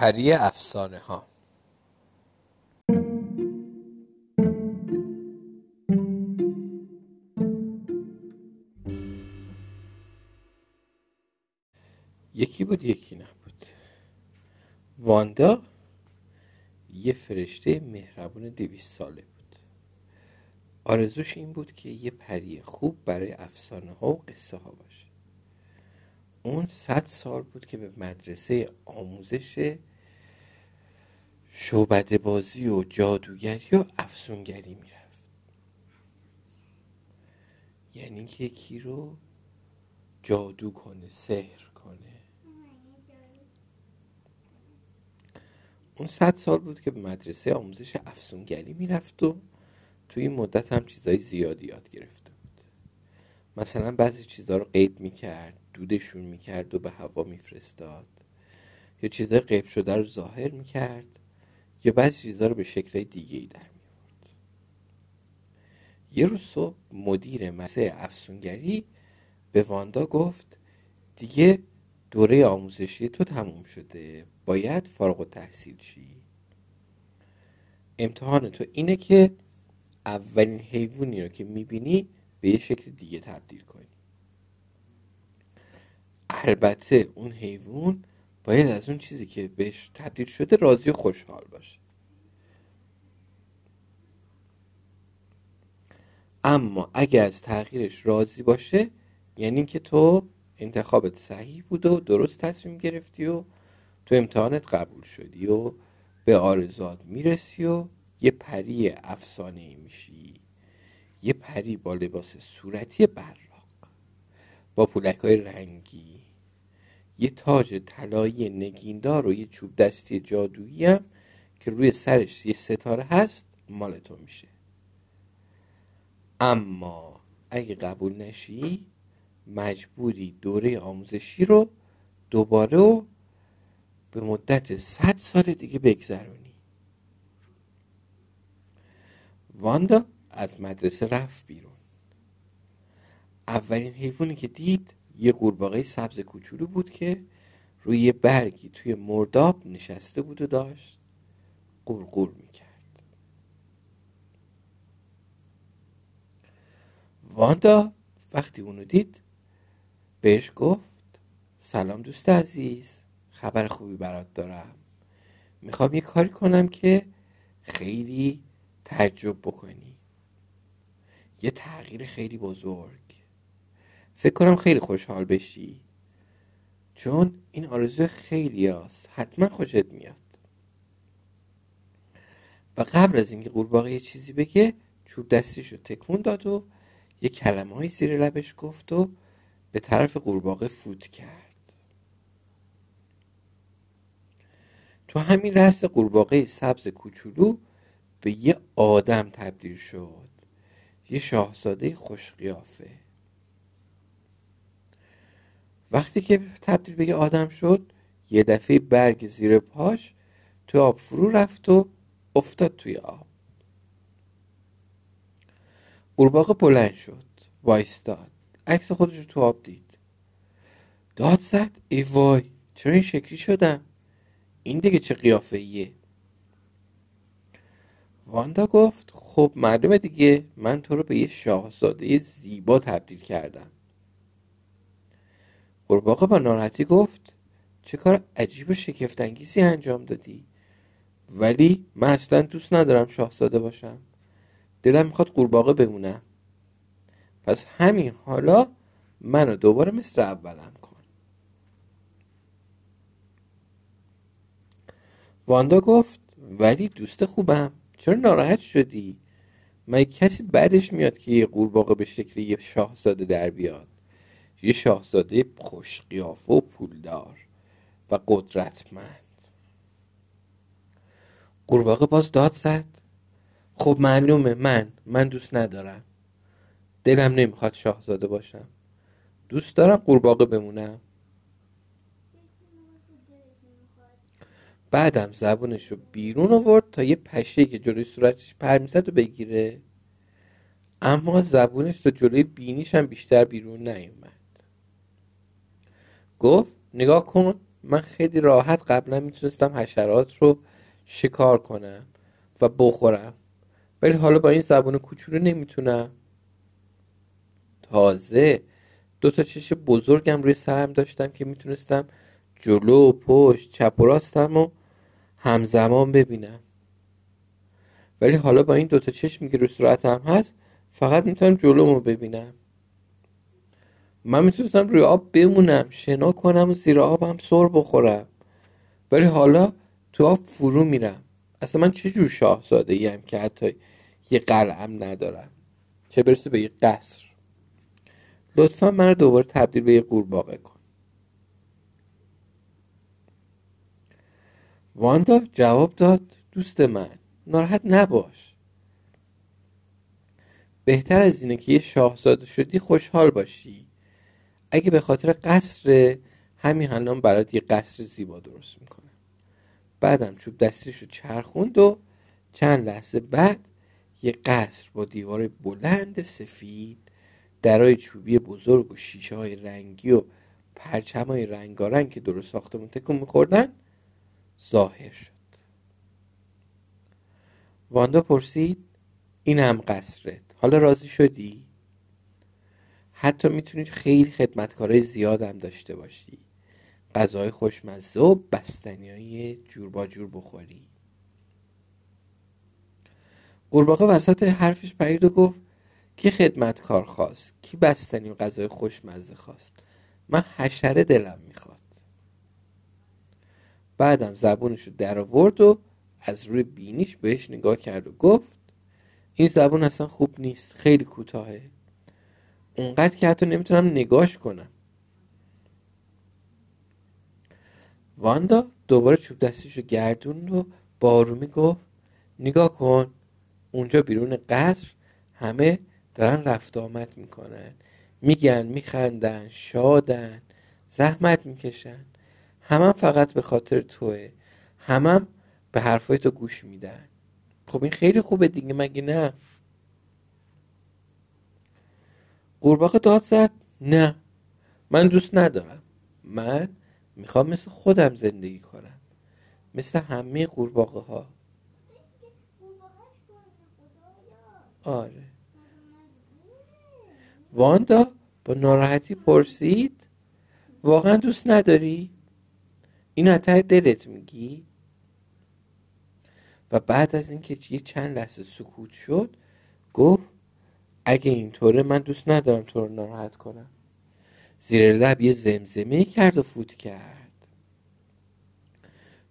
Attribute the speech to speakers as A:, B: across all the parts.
A: پری افسانه ها یکی بود یکی نبود. واندا یه فرشته مهربون دویست ساله بود. آرزوش این بود که یه پری خوب برای افسانه ها و قصه ها باشه. اون صد سال بود که به مدرسه آموزش شعبده بازی و جادوگری و افسونگری می‌رفت. یعنی که یکی رو جادو کنه سحر کنه. اون صد سال بود که به مدرسه آموزش افسونگری می‌رفت و توی این مدت هم چیزای زیادی یاد گرفته بود. مثلا بعضی چیزها رو قیب می‌کرد دودشون می‌کرد و به هوا میفرستاد. یا چیزای قیب شده رو ظاهر می‌کرد. یا بعضی چیزها رو به شکل دیگه ای در میورد یه روز صبح مدیر مدرسه افسونگری به واندا گفت دیگه دوره آموزشی تو تموم شده باید فارغ و تحصیل شی. امتحان تو اینه که اولین حیوانی رو که می‌بینی به یه شکل دیگه تبدیل کنی. البته اون حیوان باید از اون چیزی که بهش تبدیل شده راضی و خوشحال باشه. اما اگه از تغییرش راضی باشه یعنی که تو انتخابت صحیح بود و درست تصمیم گرفتی و تو امتحانت قبول شدی و به آرزات می‌رسی و یه پری افسانه ای میشی. یه پری با لباس صورتی براق با پولک های رنگی. یه تاج طلایی نگیندار و یه چوب دستی جادویی هم که روی سرش یه ستاره هست مال تو میشه. اما اگه قبول نشی مجبوری دوره آموزشی رو دوباره و به مدت صد سال دیگه بگذرونی. واندا از مدرسه رفت بیرون. اولین حیوانی که دید یه قورباغه سبز کوچولو بود که روی یه برگی توی مرداب نشسته بود و داشت قورقور می‌کرد. واندا وقتی اونو دید بهش گفت سلام دوست عزیز خبر خوبی برات دارم. می‌خوام یه کاری کنم که خیلی تعجب بکنی. یه تغییر خیلی بزرگ. فکر کنم خیلی خوشحال بشی. چون این آرزو خیلی هست حتما خوشت میاد. و قبل از اینکه قورباغه یه چیزی بگه چوب دستیشو تکون داد و یه کلمه های زیر لبش گفت و به طرف قورباغه فوت کرد. تو همین لحظه قورباغه سبز کوچولو به یه آدم تبدیل شد. یه شاهزاده خوشقیافه. وقتی که تبدیل به یه آدم شد یه دفعه برگ زیر پاش تو آب فرو رفت و افتاد توی آب. قورباغه بلند شد وایستاد. عکس خودش رو تو آب دید. داد زد ای وای چرا این شکلی شدم؟ این دیگه چه قیافه ایه واندا گفت خب معلومه دیگه من تو رو به یه شاهزاده زیبا تبدیل کردم. قورباغه با ناراحتی گفت چه کار عجیب و شگفتانگیزی انجام دادی. ولی من اصلا دوست ندارم شاهزاده باشم. دلم می‌خواد قورباغه بمونم. پس همین حالا منو دوباره مثل اولم کن. واندا گفت ولی دوست خوبم. چرا ناراحت شدی؟ مگه کسی بعدش میاد که یه قورباغه به شکل یه شاهزاده در بیاد. یه شاهزاده خوش قیافه و پولدار و قدرتمند. قورباغه باز داد زد. خب معلومه من من دوست ندارم. دلم نمی‌خواد شاهزاده باشم. دوست دارم قورباغه بمونم. بعدم زبونش رو بیرون آورد تا یه پشه که جلوی صورتش پر می‌زد و بگیره. اما زبونش تا جلوی بینیش هم بیشتر بیرون نیومد. گفت نگاه کن من خیلی راحت قبلا می‌تونستم حشرات رو شکار کنم و بخورم ولی حالا با این زبون کوچولو نمی‌تونم. تازه دو تا چش بزرگم روی سرم داشتم که می‌تونستم جلو و پشت چپ و راستم و همزمان ببینم. ولی حالا با این دوتا چشمی که رو صورتم هست فقط می‌تونم جلومو ببینم. من می‌تونستم روی آب بمونم شنا کنم و زیر آبم سر بخورم. ولی حالا تو آب فرو میرم. اصلا من چه جور شاهزاده ایم که حتی یه قلعم ندارم؟ چه برسه به یه قصر. لطفا من رو دوباره تبدیل به یه قورباغه کن. واندا جواب داد دوست من ناراحت نباش. بهتر از اینه که یه شاهزاده شدی خوشحال باشی. اگه به خاطر قصر همین الان برات یه قصر زیبا درست می‌کنم بعدم چوب دستیش رو چرخوند و چند لحظه بعد یه قصر با دیوار بلند سفید درای چوبی بزرگ و شیشه های رنگی و پرچم های رنگارنگ که درست ساختمون تکون میخوردن ظاهر شد. واندا پرسید این هم قصرت. حالا راضی شدی؟ حتی می‌تونید خیلی خدمتکارای زیادم داشته باشی. غذای خوشمزه و بستنی های جور با جور بخوری. قورباغه وسط حرفش پرید و گفت کی خدمتکار خواست؟ کی بستنی و غذای خوشمزه خواست؟ من حشره دلم می‌خواد. بعدم زبونش رو در آورد و از روی بینیش بهش نگاه کرد و گفت این زبون اصلا خوب نیست خیلی کوتاهه. اونقدر که حتی نمی‌تونم نگاش کنم. واندا دوباره چوب دستیش رو گردون و بارومی گفت نگاه کن اونجا بیرون قصر همه دارن رفت آمد می‌کنن. میگن میخندن شادن زحمت می‌کشن. همم فقط به خاطر توه. همم به حرفای تو گوش میدن. خب این خیلی خوبه دیگه مگه نه؟ قورباغه داد زد. نه من دوست ندارم. من می‌خوام مثل خودم زندگی کنم. مثل همه قورباغه ها آره. واندا با ناراحتی پرسید واقعا دوست نداری؟ این ته دلت میگی؟ و بعد از اینکه یه چند لحظه سکوت شد گفت اگه اینطوره من دوست ندارم تو رو ناراحت کنم. زیر لب یه زمزمه کرد و فوت کرد.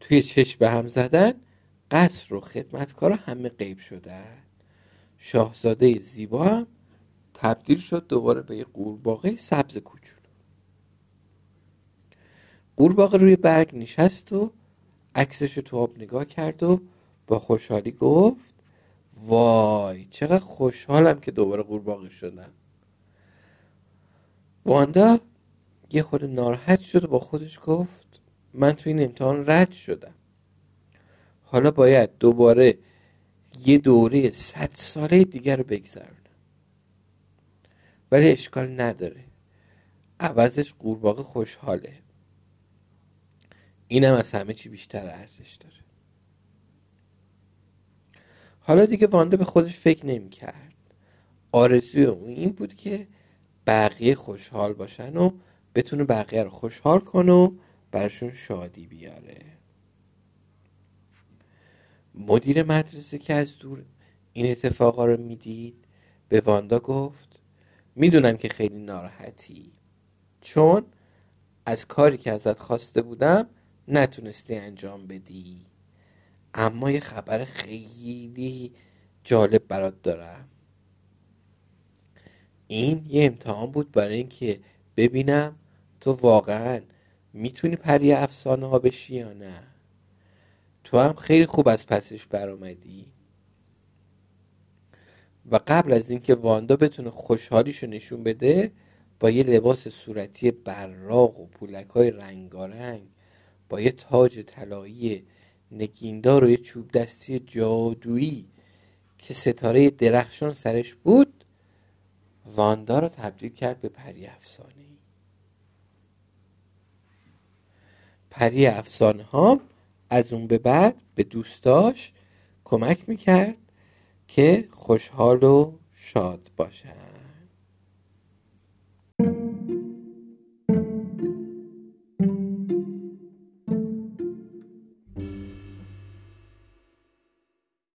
A: توی چشم به هم زدن قصر و خدمتکار همه غیب شدن. شاهزاده زیبا هم تبدیل شد دوباره به یه قورباغه سبز کوچولو. قورباغه روی برگ نشست و عکسش تو آب نگاه کرد و با خوشحالی گفت وای چقدر خوشحالم که دوباره قورباغه شدم. واندا یه خود ناراحت شد و با خودش گفت من تو این امتحان رد شدم. حالا باید دوباره یه دوره صد ساله دیگر رو بگذرونم. ولی اشکال نداره. عوضش قورباغه خوشحاله. اینم از همه چی بیشتر ارزش داره. حالا دیگه واندا به خودش فکر نمی کرد آرزوی اون این بود که بقیه خوشحال باشن و بتونه بقیه رو خوشحال کنه و براشون شادی بیاره. مدیر مدرسه که از دور این اتفاقا رو می‌دید به واندا گفت می‌دونم که خیلی ناراحتی. چون از کاری که ازت خواسته بودم نتونستی انجام بدی. اما یه خبر خیلی جالب برات دارم. این یه امتحان بود برای اینکه ببینم تو واقعا می‌تونی پری افسانه ها بشی یا نه. تو هم خیلی خوب از پسش برآمدی. و قبل از اینکه واندا بتونه خوشحالیشو نشون بده با یه لباس صورتی براق و پولک های رنگارنگ با یه تاج طلایی نگیندار و یه چوب دستی جادویی که ستاره درخشان سرش بود واندا رو تبدیل کرد به پری افسانه پری افسانه ها از اون به بعد به دوستاش کمک می‌کرد که خوشحال و شاد باشن.